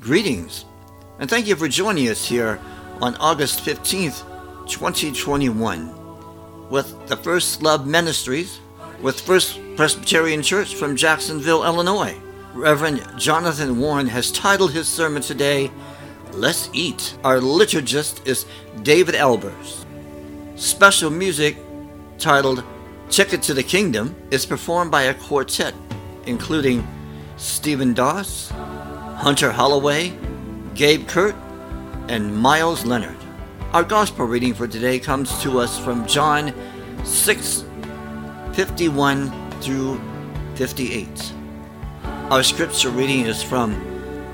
Greetings, and thank you for joining us here on August 15th, 2021, with the First Love Ministries, with First Presbyterian Church from Jacksonville, Illinois. Reverend Jonathan Warren has titled his sermon today, Let's Eat. Our liturgist is David Elbers. Special music titled Ticket to the Kingdom is performed by a quartet, including Stephen Doss, Hunter Holloway, Gabe Kurt, and Miles Leonard. Our gospel reading for today comes to us from John 6 51 through 58. Our scripture reading is from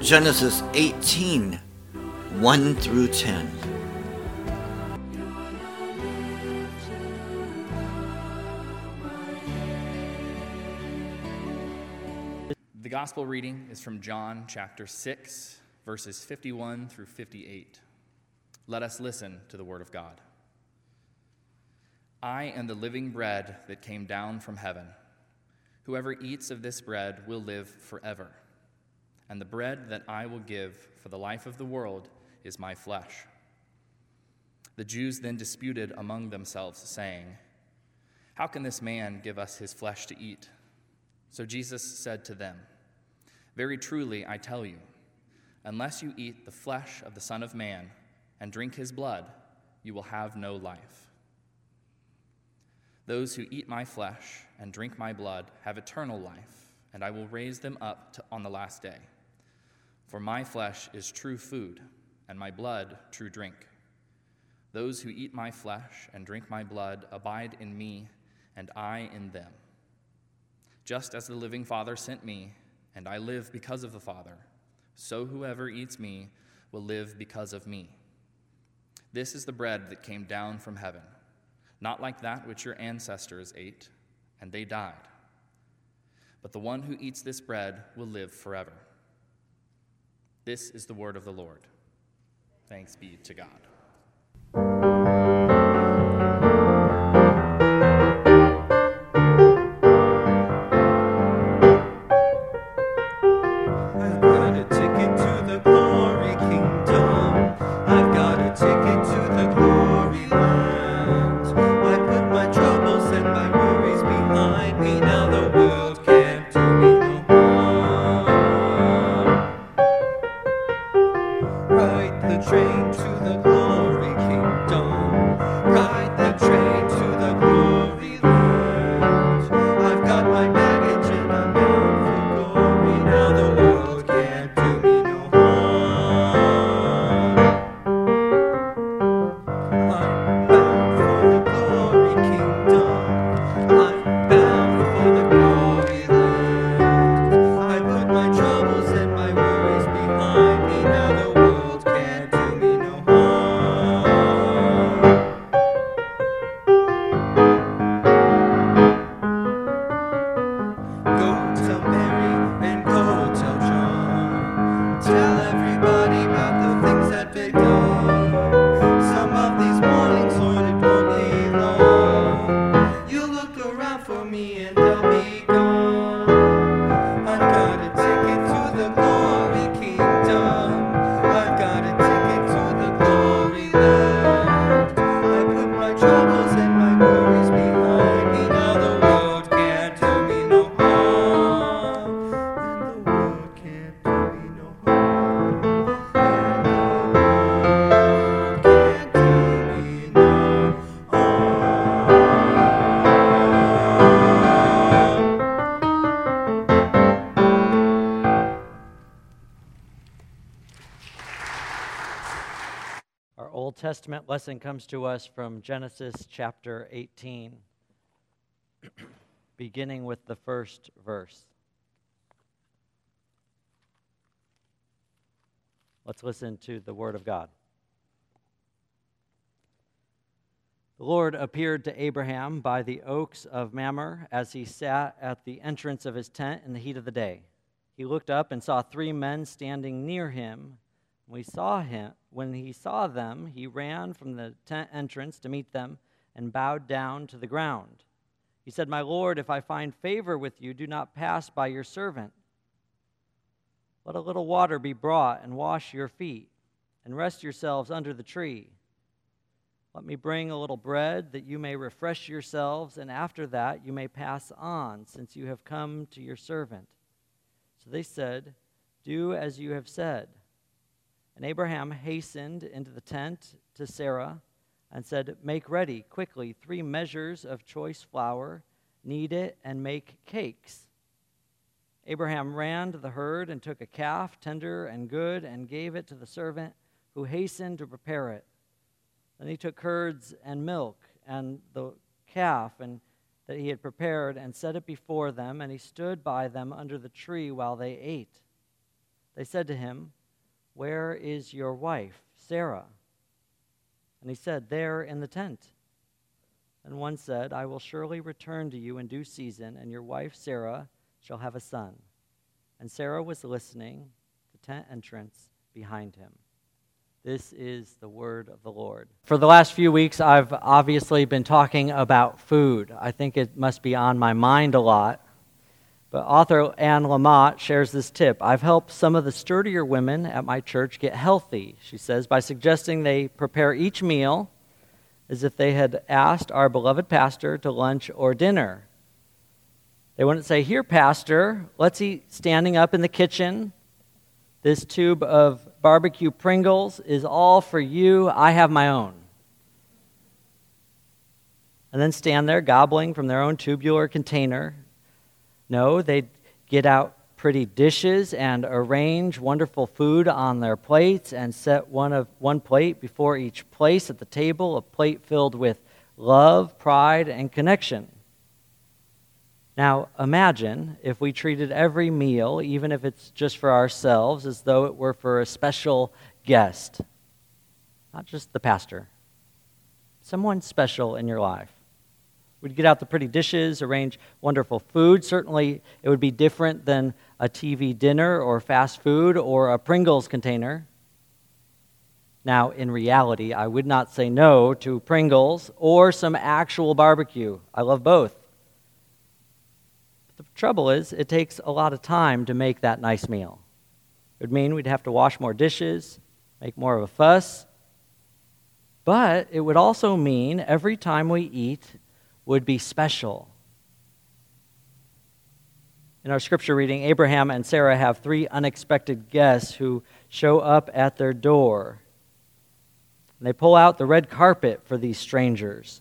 Genesis 18 1 through 10. The gospel reading is from John chapter 6, verses 51 through 58. Let us listen to the word of God. I am the living bread that came down from heaven. Whoever eats of this bread will live forever. And the bread that I will give for the life of the world is my flesh. The Jews then disputed among themselves, saying, How can this man give us his flesh to eat? So Jesus said to them, Very truly, I tell you, unless you eat the flesh of the Son of Man and drink his blood, you will have no life. Those who eat my flesh and drink my blood have eternal life, and I will raise them up to, on the last day. For my flesh is true food, and my blood true drink. Those who eat my flesh and drink my blood abide in me, and I in them. Just as the living Father sent me, and I live because of the Father, so whoever eats me will live because of me. This is the bread that came down from heaven, not like that which your ancestors ate, and they died. But the one who eats this bread will live forever. This is the word of the Lord. Thanks be to God. Testament lesson comes to us from Genesis chapter 18, beginning with the first verse. Let's listen to the Word of God. The Lord appeared to Abraham by the oaks of Mamre as he sat at the entrance of his tent in the heat of the day. He looked up and saw three men standing near him. We saw him, when he saw them, he ran from the tent entrance to meet them and bowed down to the ground. He said, "My Lord, if I find favor with you, do not pass by your servant. Let a little water be brought and wash your feet, and rest yourselves under the tree." Let me bring a little bread that you may refresh yourselves, and after that you may pass on, since you have come to your servant. So they said, Do as you have said. And Abraham hastened into the tent to Sarah and said, Make ready quickly three measures of choice flour, knead it, and make cakes. Abraham ran to the herd and took a calf, tender and good, and gave it to the servant, who hastened to prepare it. Then he took curds and milk and the calf and that he had prepared and set it before them, and he stood by them under the tree while they ate. They said to him, Where is your wife, Sarah? And he said, There in the tent. And one said, I will surely return to you in due season, and your wife Sarah shall have a son. And Sarah was listening, the tent entrance behind him. This is the word of the Lord. For the last few weeks, I've obviously been talking about food. I think it must be on my mind a lot. But author Anne Lamott shares this tip. I've helped some of the sturdier women at my church get healthy, she says, by suggesting they prepare each meal as if they had asked our beloved pastor to lunch or dinner. They wouldn't say, Here, Pastor, let's eat standing up in the kitchen. This tube of barbecue Pringles is all for you. I have my own. And then stand there gobbling from their own tubular container. No, they'd get out pretty dishes and arrange wonderful food on their plates and set one of one plate before each place at the table, a plate filled with love, pride, and connection. Now, imagine if we treated every meal, even if it's just for ourselves, as though it were for a special guest. Not just the pastor, someone special in your life. We'd get out the pretty dishes, arrange wonderful food. Certainly, it would be different than a TV dinner or fast food or a Pringles container. Now, in reality, I would not say no to Pringles or some actual barbecue. I love both. The trouble is, it takes a lot of time to make that nice meal. It would mean we'd have to wash more dishes, make more of a fuss. But it would also mean every time we eat would be special. In our scripture reading, Abraham and Sarah have three unexpected guests who show up at their door. And they pull out the red carpet for these strangers.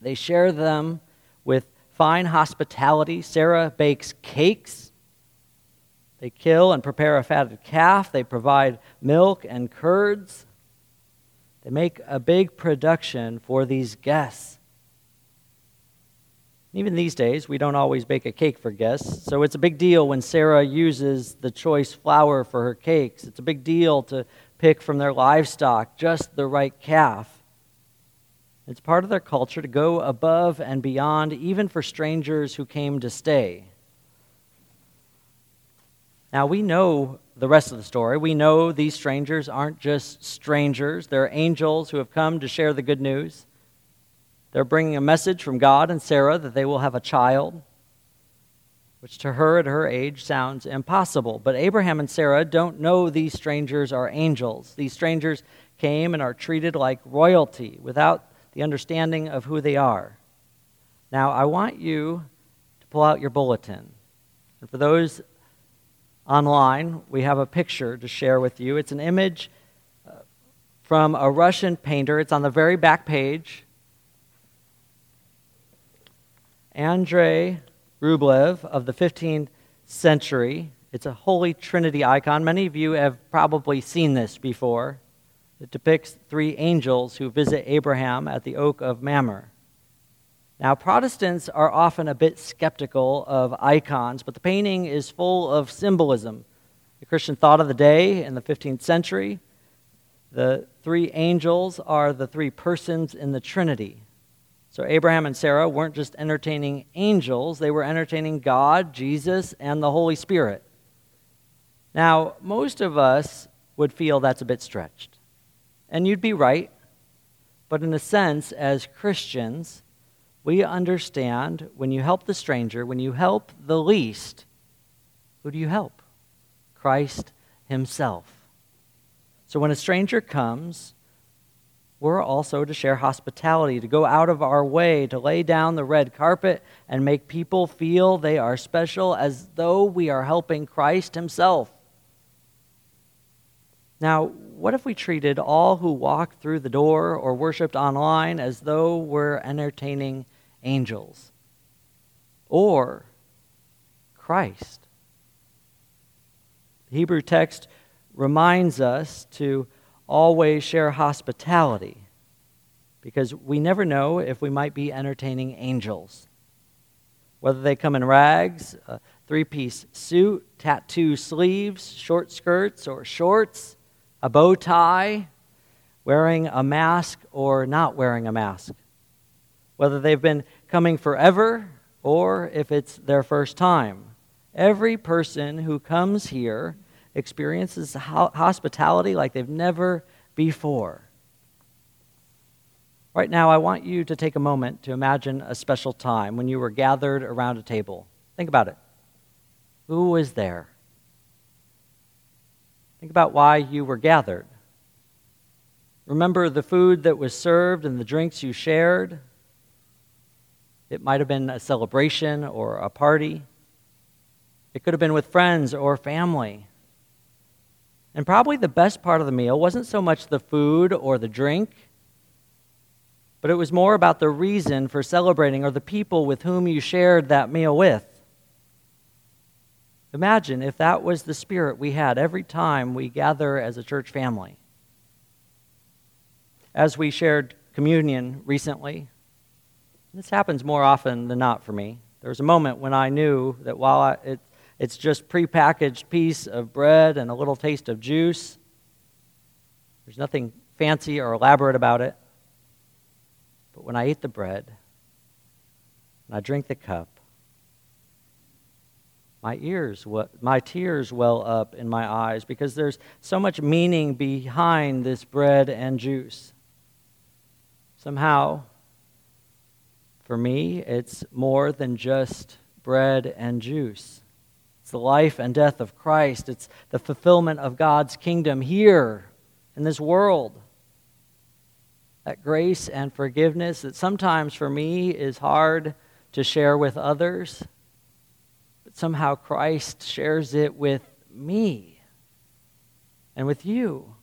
They share them with fine hospitality. Sarah bakes cakes. They kill and prepare a fatted calf. They provide milk and curds. They make a big production for these guests. Even these days, we don't always bake a cake for guests, so it's a big deal when Sarah uses the choice flour for her cakes. It's a big deal to pick from their livestock just the right calf. It's part of their culture to go above and beyond, even for strangers who came to stay. Now, we know the rest of the story. We know these strangers aren't just strangers, they're angels who have come to share the good news. They're bringing a message from God and Sarah that they will have a child, which to her at her age sounds impossible. But Abraham and Sarah don't know these strangers are angels. These strangers came and are treated like royalty without the understanding of who they are. Now, I want you to pull out your bulletin. And for those online, we have a picture to share with you. It's an image uh, from a Russian painter, it's on the very back page. Andrei Rublev of the 15th century. It's a Holy Trinity icon. Many of you have probably seen this before. It depicts three angels who visit Abraham at the oak of Mamre. Now, Protestants are often a bit skeptical of icons, but the painting is full of symbolism. The Christian thought of the day in the 15th century The three angels are the three persons in the Trinity. So Abraham and Sarah weren't just entertaining angels, they were entertaining God, Jesus, and the Holy Spirit. Now, most of us would feel that's a bit stretched. And you'd be right. But in a sense, as Christians, we understand when you help the stranger, when you help the least, who do you help? Christ Himself. So when a stranger comes, we're also to share hospitality, to go out of our way, to lay down the red carpet and make people feel they are special as though we are helping Christ Himself. Now, what if we treated all who walked through the door or worshiped online as though we're entertaining angels or Christ? The Hebrew text reminds us to always share hospitality because we never know if we might be entertaining angels. Whether they come in rags, a three piece suit, tattoo sleeves, short skirts or shorts, a bow tie, wearing a mask or not wearing a mask. Whether they've been coming forever or if it's their first time. Every person who comes here experiences hospitality like they've never before. Right now, I want you to take a moment to imagine a special time when you were gathered around a table. Think about it. Who was there? Think about why you were gathered. Remember the food that was served and the drinks you shared? It might have been a celebration or a party. It could have been with friends or family. And probably the best part of the meal wasn't so much the food or the drink, but it was more about the reason for celebrating or the people with whom you shared that meal with. Imagine if that was the spirit we had every time we gather as a church family. As we shared communion recently, this happens more often than not for me. There was a moment when I knew that while I, it, it's just prepackaged piece of bread and a little taste of juice. There's nothing fancy or elaborate about it. But when I eat the bread and I drink the cup, my ears, my tears well up in my eyes because there's so much meaning behind this bread and juice. Somehow, for me, it's more than just bread and juice. It's the life and death of Christ. It's the fulfillment of God's kingdom here in this world. That grace and forgiveness that sometimes for me is hard to share with others, but somehow Christ shares it with me and with you.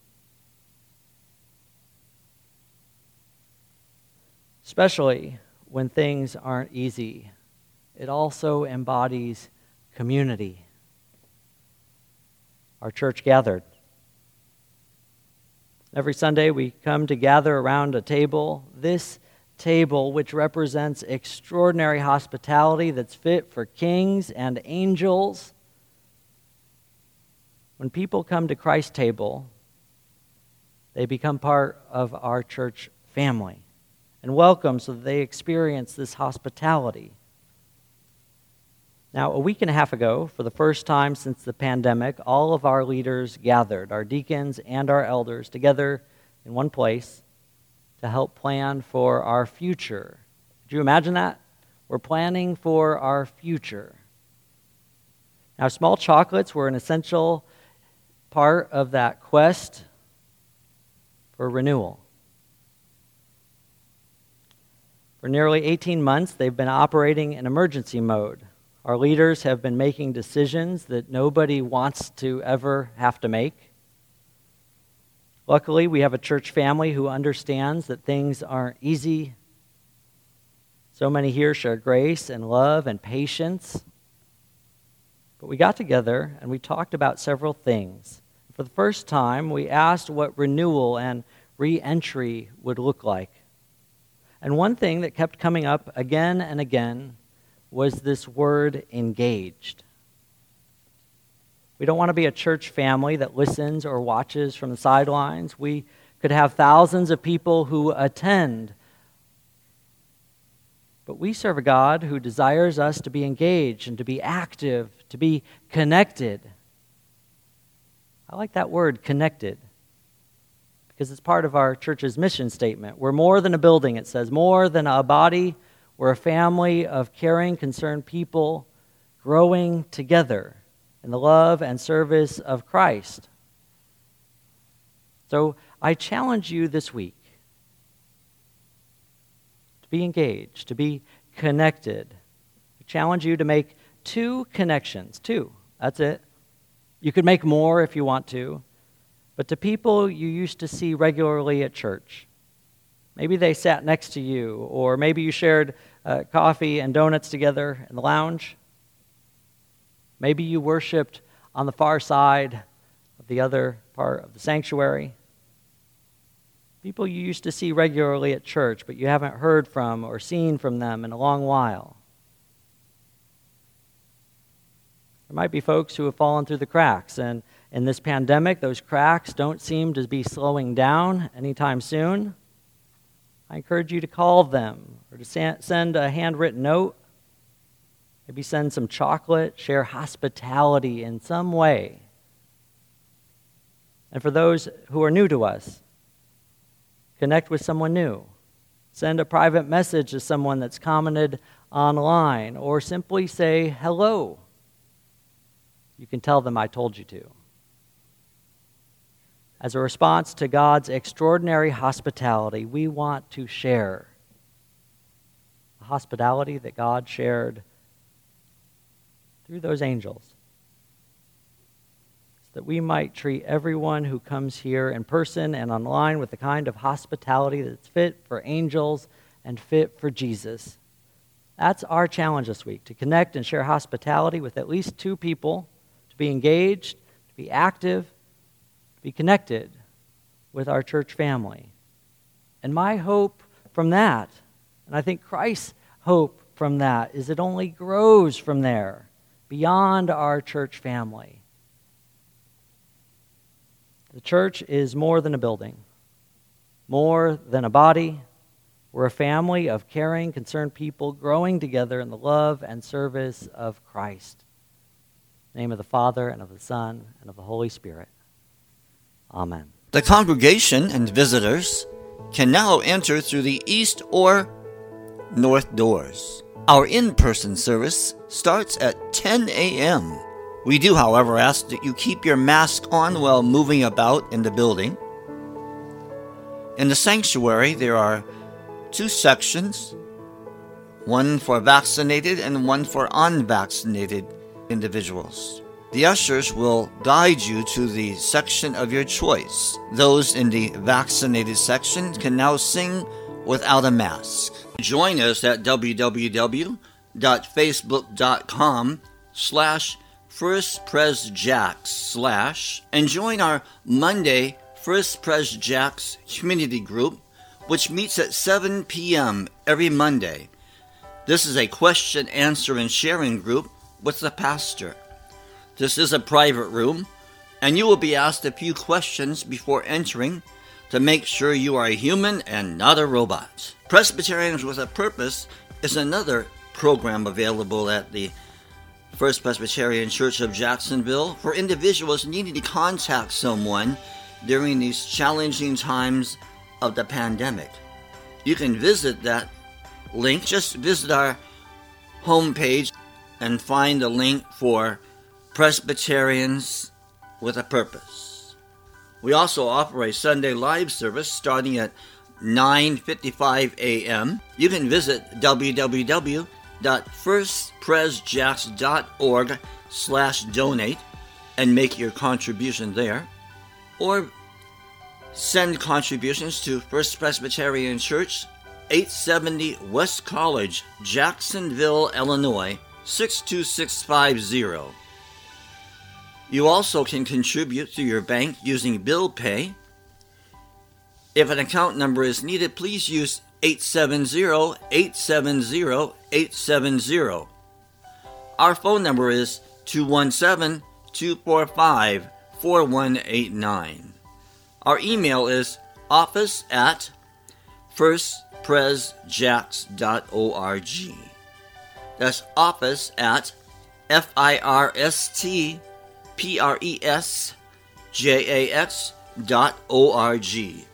Especially when things aren't easy, it also embodies community. Our church gathered. Every Sunday we come to gather around a table. This table, which represents extraordinary hospitality that's fit for kings and angels. When people come to Christ's table, they become part of our church family and welcome so that they experience this hospitality. Now, a week and a half ago, for the first time since the pandemic, all of our leaders gathered, our deacons and our elders, together in one place to help plan for our future. Could you imagine that? We're planning for our future. Now, small chocolates were an essential part of that quest for renewal. For nearly 18 months, they've been operating in emergency mode our leaders have been making decisions that nobody wants to ever have to make. Luckily, we have a church family who understands that things aren't easy. So many here share grace and love and patience. But we got together and we talked about several things. For the first time, we asked what renewal and re entry would look like. And one thing that kept coming up again and again was this word engaged. We don't want to be a church family that listens or watches from the sidelines. We could have thousands of people who attend. But we serve a God who desires us to be engaged and to be active, to be connected. I like that word, connected, because it's part of our church's mission statement. We're more than a building, it says, more than a body. We're a family of caring, concerned people growing together in the love and service of Christ. So I challenge you this week to be engaged, to be connected. I challenge you to make two connections. Two. That's it. You could make more if you want to, but to people you used to see regularly at church. Maybe they sat next to you, or maybe you shared uh, coffee and donuts together in the lounge. Maybe you worshiped on the far side of the other part of the sanctuary. People you used to see regularly at church, but you haven't heard from or seen from them in a long while. There might be folks who have fallen through the cracks, and in this pandemic, those cracks don't seem to be slowing down anytime soon. I encourage you to call them or to send a handwritten note. Maybe send some chocolate, share hospitality in some way. And for those who are new to us, connect with someone new. Send a private message to someone that's commented online, or simply say hello you can tell them I told you to. As a response to God's extraordinary hospitality, we want to share hospitality that God shared through those angels. So that we might treat everyone who comes here in person and online with the kind of hospitality that's fit for angels and fit for Jesus. That's our challenge this week to connect and share hospitality with at least two people to be engaged, to be active, to be connected with our church family. And my hope from that, and I think Christ's hope from that, is it only grows from there beyond our church family. The church is more than a building, more than a body. We're a family of caring, concerned people growing together in the love and service of Christ name of the Father, and of the Son, and of the Holy Spirit. Amen. The congregation and visitors can now enter through the east or north doors. Our in person service starts at 10 a.m. We do, however, ask that you keep your mask on while moving about in the building. In the sanctuary, there are two sections one for vaccinated and one for unvaccinated individuals. The ushers will guide you to the section of your choice. Those in the vaccinated section can now sing without a mask. Join us at www.facebook.com slash firstpresjax slash and join our Monday First Pres Jacks community group, which meets at 7 p.m. every Monday. This is a question, answer, and sharing group with the pastor. This is a private room, and you will be asked a few questions before entering to make sure you are a human and not a robot. Presbyterians with a Purpose is another program available at the First Presbyterian Church of Jacksonville for individuals needing to contact someone during these challenging times of the pandemic. You can visit that link, just visit our homepage and find the link for Presbyterians with a Purpose. We also offer a Sunday live service starting at 9:55 a.m. You can visit www.firstpresjax.org slash donate and make your contribution there, or send contributions to First Presbyterian Church, 870 West College, Jacksonville, Illinois 62650. You also can contribute to your bank using Bill Pay. If an account number is needed, please use 870 870 870. Our phone number is 217 245 4189. Our email is office at firstpresjax.org. That's office at F I R S T P R E S J A X dot O R G.